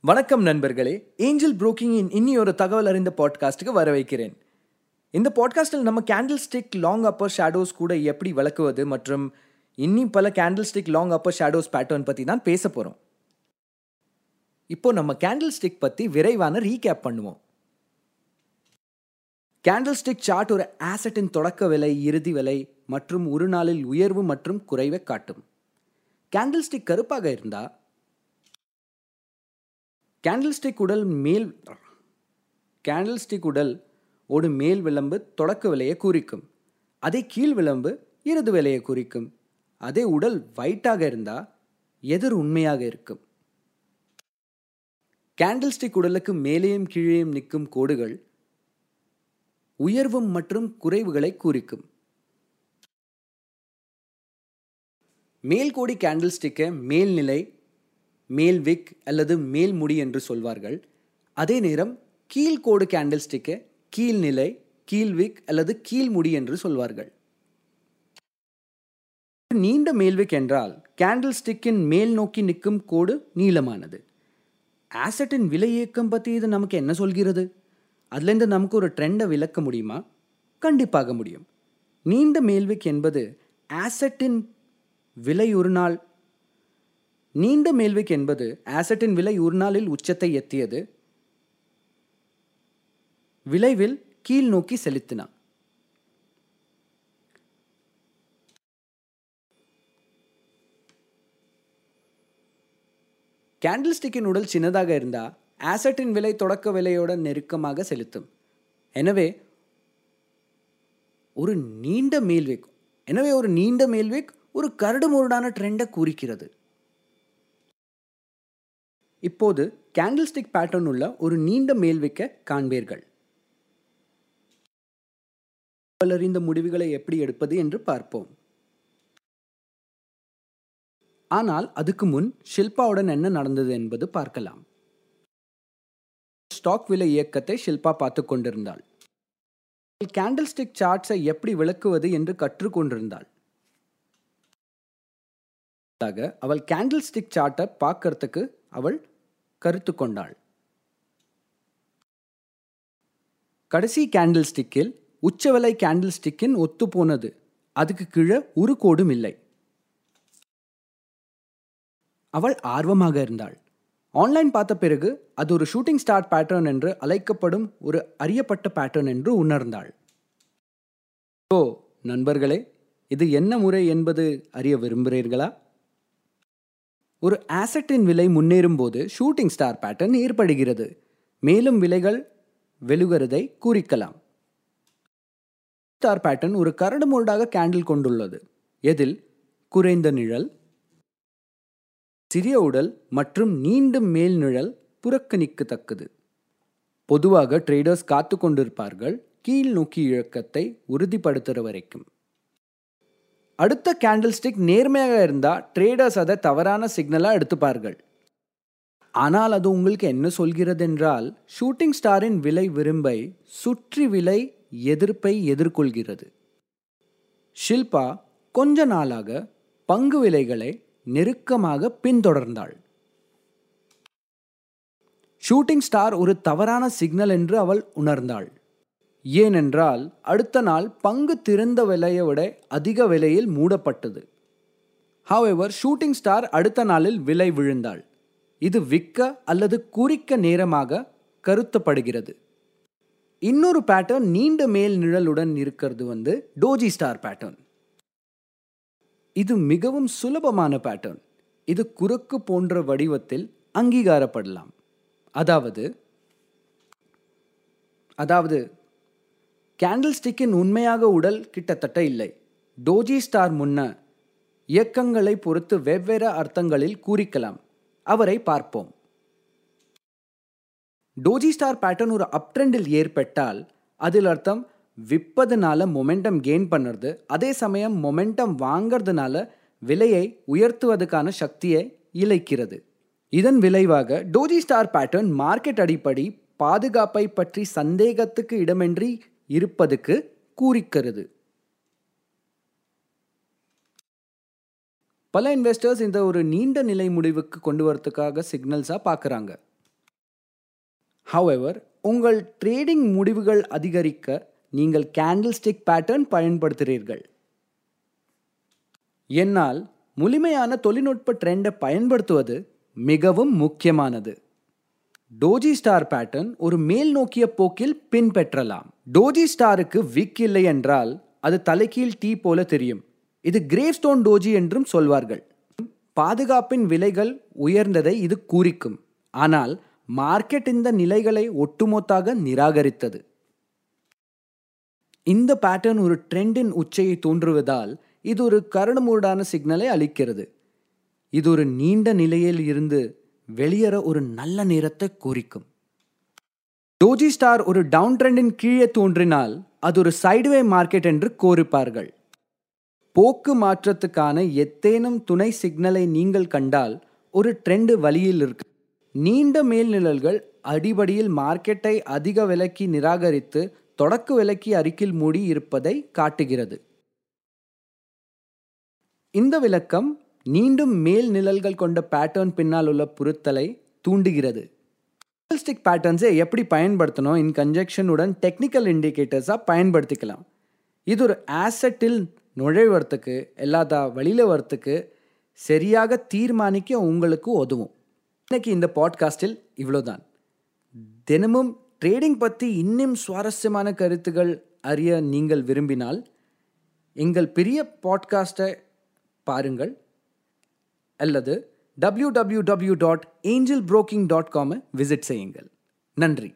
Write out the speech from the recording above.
வணக்கம் நண்பர்களே. ஏஞ்சல் புரோக்கிங்கின் இன்னியொரு தகவல் அறிந்த பாட்காஸ்ட்டுக்கு வரவேற்கிறேன். இந்த பாட்காஸ்டில் நம்ம candlestick long upper shadows கூட எப்படி விளக்குவது மற்றும் இன்னி பல candlestick long upper shadows pattern பற்றி தான் பேச போகிறோம் இப்போ நம்ம கேண்டில் ஸ்டிக் பற்றி விரைவான ரீகேப் பண்ணுவோம். கேண்டில் ஸ்டிக் சார்ட் ஒரு ஆசட்டின் தொடக்க விலை இறுதி விலை மற்றும் ஒரு நாளில் உயர்வு மற்றும் குறைவை காட்டும். கேண்டில் ஸ்டிக் கருப்பாக இருந்தால் கேண்டில் ஸ்டிக் உடல் மேல் கேண்டில் ஸ்டிக் உடல் ஒரு மேல் விளம்பு தொடக்க விலையை குறிக்கும். அதே கீழ் விளம்பு இறுதி விலையை குறிக்கும். அதே உடல் வைட்டாக இருந்தால் எதிர் உண்மையாக இருக்கும். கேண்டில் ஸ்டிக் உடலுக்கு மேலேயும் கீழேயும் நிற்கும் கோடுகள் உயர்வும் மற்றும் குறைவுகளை குறிக்கும். மேல்கோடி கேண்டில் ஸ்டிக்கை மேல்நிலை மேல் விக் அல்லது மேல் முடி என்று சொல்வார்கள். அதே நேரம் கீழ்கோடு கேண்டில் ஸ்டிக்கை கீழ்நிலை கீழ் விக் அல்லது கீழ் முடி என்று சொல்வார்கள். நீண்ட மேல்விக் என்றால் கேண்டில் ஸ்டிக்கின் மேல் நோக்கி நிற்கும் கோடு நீளமானது. ஆசட்டின் விலை இயக்கம் பற்றி இது நமக்கு என்ன சொல்கிறது? அதுலேருந்து நமக்கு ஒரு ட்ரெண்டை விளக்க முடியுமா? கண்டிப்பாக முடியும். நீண்ட மேல்விக் என்பது ஆசட்டின் விலை ஒரு நாள் நீண்ட மேல்விக் என்பது ஆசட்டின் விலை ஒரு நாளில் உச்சத்தை எத்தியது விளைவில் கீழ் நோக்கி செலுத்தினான் கேண்டில் ஸ்டிக்கின் உடல் சின்னதாக இருந்தால் ஆசட்டின் விலை தொடக்க விலையோட நெருக்கமாக செலுத்தும். எனவே ஒரு நீண்ட மேல்விக் எனவே ஒரு நீண்ட மேல்விக் ஒரு கரடுமுரடான ட்ரெண்டை குறிக்கிறது இப்போது கேண்டில் ஸ்டிக் பேட்டர்ன் உள்ள ஒரு நீண்ட மேல்விக்க காண்பீர்கள். இந்த முடிவுகளை எப்படி எடுப்பது என்று பார்ப்போம். ஆனால் அதுக்கு முன் ஷில்பாவுடன் என்ன நடந்தது என்பது பார்க்கலாம். ஸ்டாக் விலை இயக்கத்தை ஷில்பா பார்த்து கொண்டிருந்தாள். கேண்டில் ஸ்டிக் சார்ட்ஸை எப்படி விளக்குவது என்று கற்றுக்கொண்டிருந்தாள் அவள் கேண்டில் ஸ்டிக் சார்ட்டை பார்க்கறதுக்கு அவள் கருத்து கொண்டாள் கடைசி கேண்டில் ஸ்டிக்கில் உச்சவலை கேண்டில் ஸ்டிக்கின் ஒத்துப்போனது. அதுக்கு கீழே ஒரு கோடும் இல்லை. அவள் ஆர்வமாக இருந்தாள். ஆன்லைன் பார்த்த பிறகு அது ஒரு ஷூட்டிங் ஸ்டார் பேட்டர்ன் என்று அழைக்கப்படும் ஒரு அறியப்பட்ட பேட்டர்ன் என்று உணர்ந்தாள். ஓ நண்பர்களே இது என்ன முறை என்பது அறிய விரும்புகிறீர்களா? ஒரு ஆசட்டின் விலை முன்னேறும் போது ஷூட்டிங் ஸ்டார் பேட்டர்ன் ஏற்படுகிறது. மேலும் விலைகள் வெளுகிறதை குறிக்கலாம். ஸ்டார் பேட்டர்ன் ஒரு கரடு முரடாக கேண்டில் கொண்டுள்ளது. எதில்? குறைந்த நிழல் சிறிய உடல் மற்றும் நீண்ட மேல் நிழல் புறக்கணிக்கத்தக்கது. பொதுவாக ட்ரேடர்ஸ் காத்து கொண்டிருப்பார்கள் கீழ் நோக்கி இழக்கத்தை உறுதிப்படுத்துகிற வரைக்கும். அடுத்த கேண்டில் ஸ்டிக் நேர்மையாக இருந்தால் ட்ரேடர்ஸ் அதை தவறான சிக்னலாக எடுத்துப்பார்கள். ஆனால் அது உங்களுக்கு என்ன சொல்கிறது என்றால் ஷூட்டிங் ஸ்டாரின் விலை விரும்பை சுற்றி விலை எதிர்ப்பை எதிர்கொள்கிறது. ஷில்பா கொஞ்ச நாளாக பங்கு விலைகளை நெருக்கமாக பின்தொடர்ந்தாள். ஷூட்டிங் ஸ்டார் ஒரு தவறான சிக்னல் என்று அவள் உணர்ந்தாள். ஏனென்றால் அடுத்த நாள் பங்கு திறந்த விலையை விட அதிக விலையில் மூடப்பட்டது. ஹவெவர் ஷூட்டிங் ஸ்டார் அடுத்த நாளில் விலை விழுந்தாள். இது விற்க அல்லது குறிக்க நேரமாக கருத்தப்படுகிறது. இன்னொரு பேட்டர்ன் நீண்ட மேல் நிழலுடன் இருக்கிறது வந்து டோஜி ஸ்டார் பேட்டர்ன் இது மிகவும் சுலபமான பேட்டர்ன் இது குறுக்கு போன்ற வடிவத்தில் அங்கீகாரப்படலாம். அதாவது அதாவது கேண்டில் ஸ்டிக்கின் உண்மையாக உடல் கிட்டத்தட்ட இல்லை. டோஜி ஸ்டார் முன்ன இயக்கங்களை பொறுத்து வெவ்வேறு அர்த்தங்களில் கூறிக்கலாம். அவரை பார்ப்போம். டோஜி ஸ்டார் பேட்டர்ன் ஒரு அப் ட்ரெண்டில் ஏற்பட்டால் அதில் அர்த்தம் விற்பதுனால மொமெண்டம் கெயின் பண்ணுறது அதே சமயம் மொமெண்டம் வாங்கிறதுனால விலையை உயர்த்துவதற்கான சக்தியை இழைக்கிறது. இதன் விளைவாக டோஜி ஸ்டார் பேட்டர்ன் மார்க்கெட் அடிப்படை பாதுகாப்பை பற்றி சந்தேகத்துக்கு இடமின்றி இருப்பதுக்கு கூறிக்கிறது பல இன்வெஸ்டர்ஸ் இந்த ஒரு நீண்ட நிலை முடிவுக்கு கொண்டு வரத்துக்காக சிக்னல்ஸாக பார்க்குறாங்க. ஹவெவர் உங்கள் ட்ரேடிங் முடிவுகள் அதிகரிக்க நீங்கள் கேண்டில் ஸ்டிக் பேட்டர்ன் பயன்படுத்துகிறீர்கள். என்னால் முழுமையான தொழில்நுட்ப ட்ரெண்டை பயன்படுத்துவது மிகவும் முக்கியமானது. டோஜி ஸ்டார் பேட்டர்ன் ஒரு மேல் நோக்கிய போக்கில் பின்பற்றலாம். டோஜி ஸ்டாருக்கு விக் இல்லை என்றால் அது தலைகீழ் டீ போல தெரியும். இது கிரேவ்ஸ்டோன் டோஜி என்றும் சொல்வார்கள். பாதுகாப்பின் விலைகள் உயர்ந்ததை இது குறிக்கும். ஆனால் மார்க்கெட் இந்த நிலைகளை ஒட்டுமொத்தாக நிராகரித்தது. இந்த பேட்டர்ன் ஒரு ட்ரெண்டின் உச்சையை தோன்றுவதால் இது ஒரு கரடுமுரடான சிக்னலை அளிக்கிறது. இது ஒரு நீண்ட நிலையில் இருந்து வெளியேற ஒரு நல்ல நேரத்தை குறிக்கும். டோஜி ஸ்டார் ஒரு டவுன் ட்ரெண்டின் கீழே தோன்றினால் அது ஒரு சைடுவே மார்க்கெட் என்று கோரிப்பார்கள். போக்கு மாற்றத்துக்கான எத்தேனும் துணை சிக்னலை நீங்கள் கண்டால் ஒரு ட்ரெண்டு வழியில் இருக்கு. நீண்ட மேல்நிழல்கள் அடிப்படையில் மார்க்கெட்டை அதிக விலைக்கு நிராகரித்து தொடக்கு விலைக்கு அருகில் மூடி இருப்பதை காட்டுகிறது. இந்த விளக்கம் மீண்டும் மேல் நிழல்கள் கொண்ட பேட்டர்ன் பின்னால் உள்ள பொருத்தலை தூண்டுகிறது. ஸ்டிக் பேட்டர்ன்ஸை எப்படி பயன்படுத்தணும் இன் கன்ஜெக்ஷனுடன் டெக்னிக்கல் இண்டிகேட்டர்ஸாக பயன்படுத்திக்கலாம். இது ஒரு ஆசட்டில் நுழைவறதுக்கு எல்லாத்தா வழியில் வரத்துக்கு சரியாக தீர்மானிக்க உங்களுக்கு உதவும். இன்னைக்கு இந்த பாட்காஸ்டில் இவ்வளோதான் தினமும் ட்ரேடிங் பற்றி இன்னும் சுவாரஸ்யமான கருத்துகள் அறிய நீங்கள் விரும்பினால் எங்கள் பெரிய பாட்காஸ்ட்டை பாருங்கள். அல்லது W W W dot angel broking dot காமை visit செய்யுங்கள் நன்றி